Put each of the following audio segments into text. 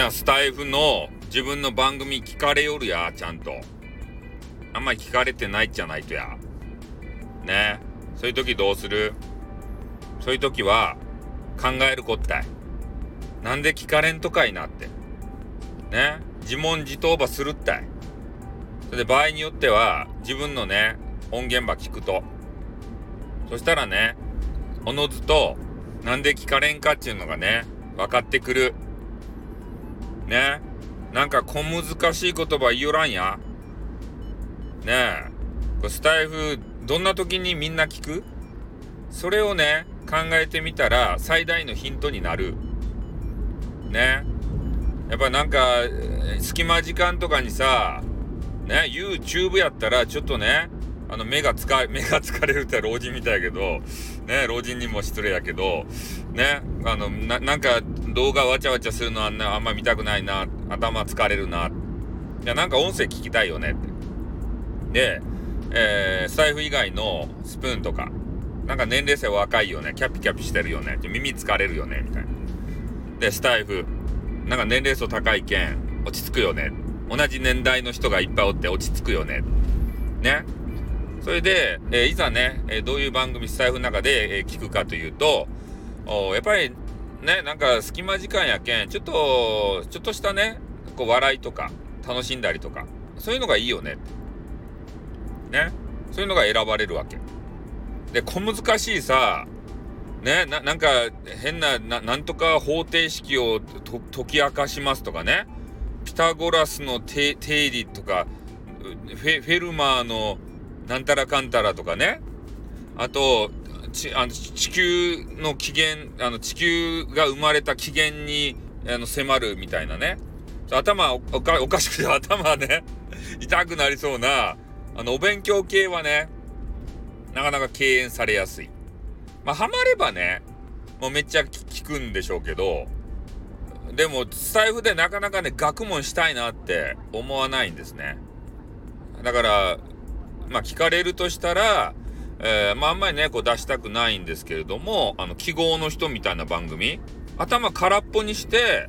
なスタイフの自分の番組聞かれよるや、ちゃんと。あんまり聞かれてないじゃないとや。ね。そういう時どうする？そういう時は考えるこったい。なんで聞かれんとかいなって。ね。自問自答ばするったい。それで場合によっては自分のね、音源ば聞くと。そしたらね、おのずとなんで聞かれんかっていうのがね、分かってくる。ね。なんか小難しい言葉言いよらんや？ねえ。スタイフ、どんな時にみんな聞く？それをね、考えてみたら最大のヒントになる。ね。やっぱなんか、隙間時間とかにさ、ね、YouTube やったらちょっとね、あの、目がつか、目が疲れるって老人みたいやけど、ね、老人にも失礼やけど、ね、あの、な、なんか動画わちゃわちゃするのあんな、あんま見たくないな、頭疲れるな。いや、なんか音声聞きたいよねって。で、えー、財布以外のスプーンとか、なんか年齢層若いよね、キャピキャピしてるよね、耳疲れるよね、みたいな。で、スタイフ、なんか年齢層高いけん、落ち着くよね。同じ年代の人がいっぱいおって落ち着くよね。ね。それで、えー、いざね、えー、どういう番組、スタイフの中で、えー、聞くかというと、おやっぱりね、なんか隙間時間やけん、ちょっと、ちょっとしたね、こう笑いとか、楽しんだりとか、そういうのがいいよね。ね。そういうのが選ばれるわけ。で、小難しいさ、ね、な、なんか変な、ななんとか方程式を解き明かしますとかね。ピタゴラスの定理とか、フェフェルマーのなんたらかんたらとかね。あと、ちあの地球の起源、あの地球が生まれた起源にあの迫るみたいなね。頭おかおかしくて 頭ね、痛くなりそうな、あの、お勉強系はね、なかなか敬遠されやすい。まあ、ハマればね、もうめっちゃ聞くんでしょうけど、でも、スタイフでなかなかね、学問したいなって思わないんですね。だから、まあ、聞かれるとしたら、えー、まあ、あんまりね、こう出したくないんですけれども、あの、記号の人みたいな番組、頭空っぽにして、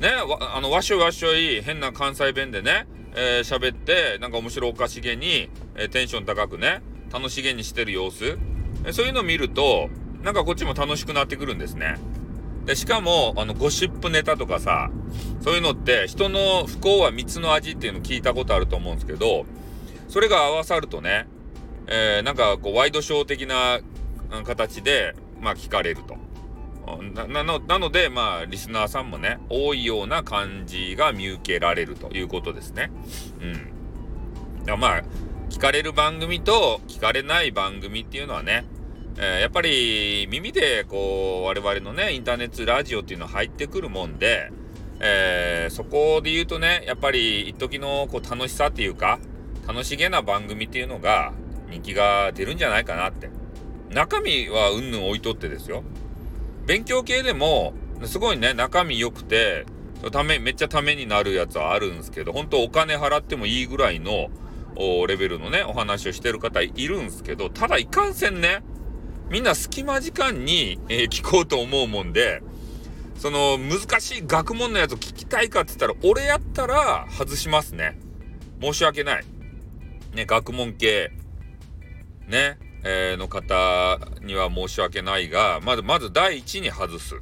ね、あの、わしょわしょい、変な関西弁でね、えー、喋って、なんか面白おかしげに、えー、テンション高くね、楽しげにしてる様子、えー、そういうのを見ると、なんかこっちも楽しくなってくるんですね。で、しかも、あの、ゴシップネタとかさ、そういうのって、人の不幸は蜜の味っていうの聞いたことあると思うんですけど、それが合わさるとね、えー、なんかこうワイドショー的な形で、まあ聞かれると。なのなので、まあ、リスナーさんもね、多いような感じが見受けられるということですね。うん。まあ、聞かれる番組と聞かれない番組っていうのはね、えー、やっぱり耳でこう、我々のね、インターネットラジオっていうのは入ってくるもんで、えー、そこで言うとね、やっぱり一時のこう楽しさっていうか、楽しげな番組っていうのが人気が出るんじゃないかなって。中身はうんぬん置いとってですよ。勉強系でも、すごいね、中身良くて、ため、めっちゃためになるやつはあるんですけど、本当お金払ってもいいぐらいの、レベルのね、お話をしてる方いるんですけど、ただいかんせんね、みんな隙間時間に、えー、聞こうと思うもんで、その難しい学問のやつを聞きたいかって言ったら、俺やったら外しますね。申し訳ない。ね、学問系、ね、えー、の方には申し訳ないが、まず、まず第一に外す。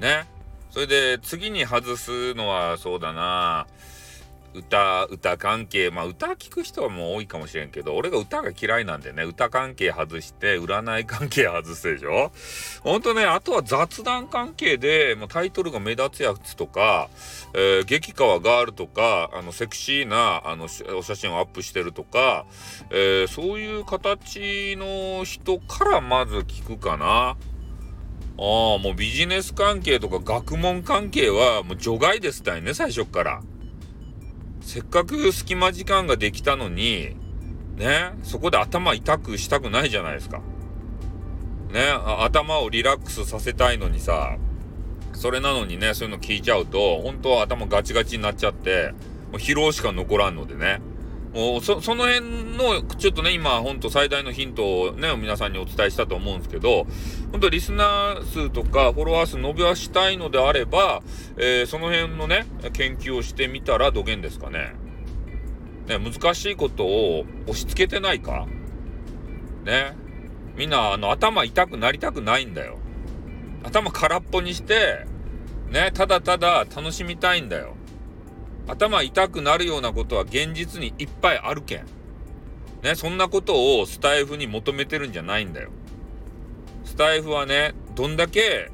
ね。それで、次に外すのは、そうだな歌、歌関係、まあ歌聞く人はもう多いかもしれんけど、俺が歌が嫌いなんでね、歌関係外して、占い関係外すでしょ？ほんとね、あとは雑談関係で、もうタイトルが目立つやつとか、えー、激川ガールとか、あの、セクシーな、あの、お写真をアップしてるとか、えー、そういう形の人からまず聞くかな。ああ、もうビジネス関係とか学問関係はもう除外ですたいね、最初から。せっかく隙間時間ができたのに、ね、そこで頭痛くしたくないじゃないですか。ね、頭をリラックスさせたいのにさ、それなのにね、そういうの聞いちゃうと、本当は頭ガチガチになっちゃって、もう疲労しか残らんのでね。おそその辺のちょっとね今ほんと最大のヒントをね皆さんにお伝えしたと思うんですけど本当リスナー数とかフォロワー数伸びはしたいのであれば、えー、その辺のね研究をしてみたらどげんですかね。ね難しいことを押し付けてないか。ね。みんなあの頭痛くなりたくないんだよ。頭空っぽにしてねただただ楽しみたいんだよ。頭痛くなるようなことは現実にいっぱいあるけん。ね、そんなことをスタイフに求めてるんじゃないんだよ。スタイフはね、どんだけ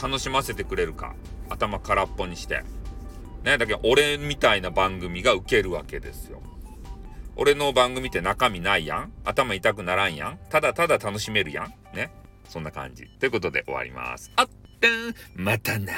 楽しませてくれるか。頭空っぽにして。ね、だけど俺みたいな番組が受けるわけですよ。俺の番組って中身ないやん頭痛くならんやんただただ楽しめるやんねそんな感じ。ということで終わります。あってん、またな。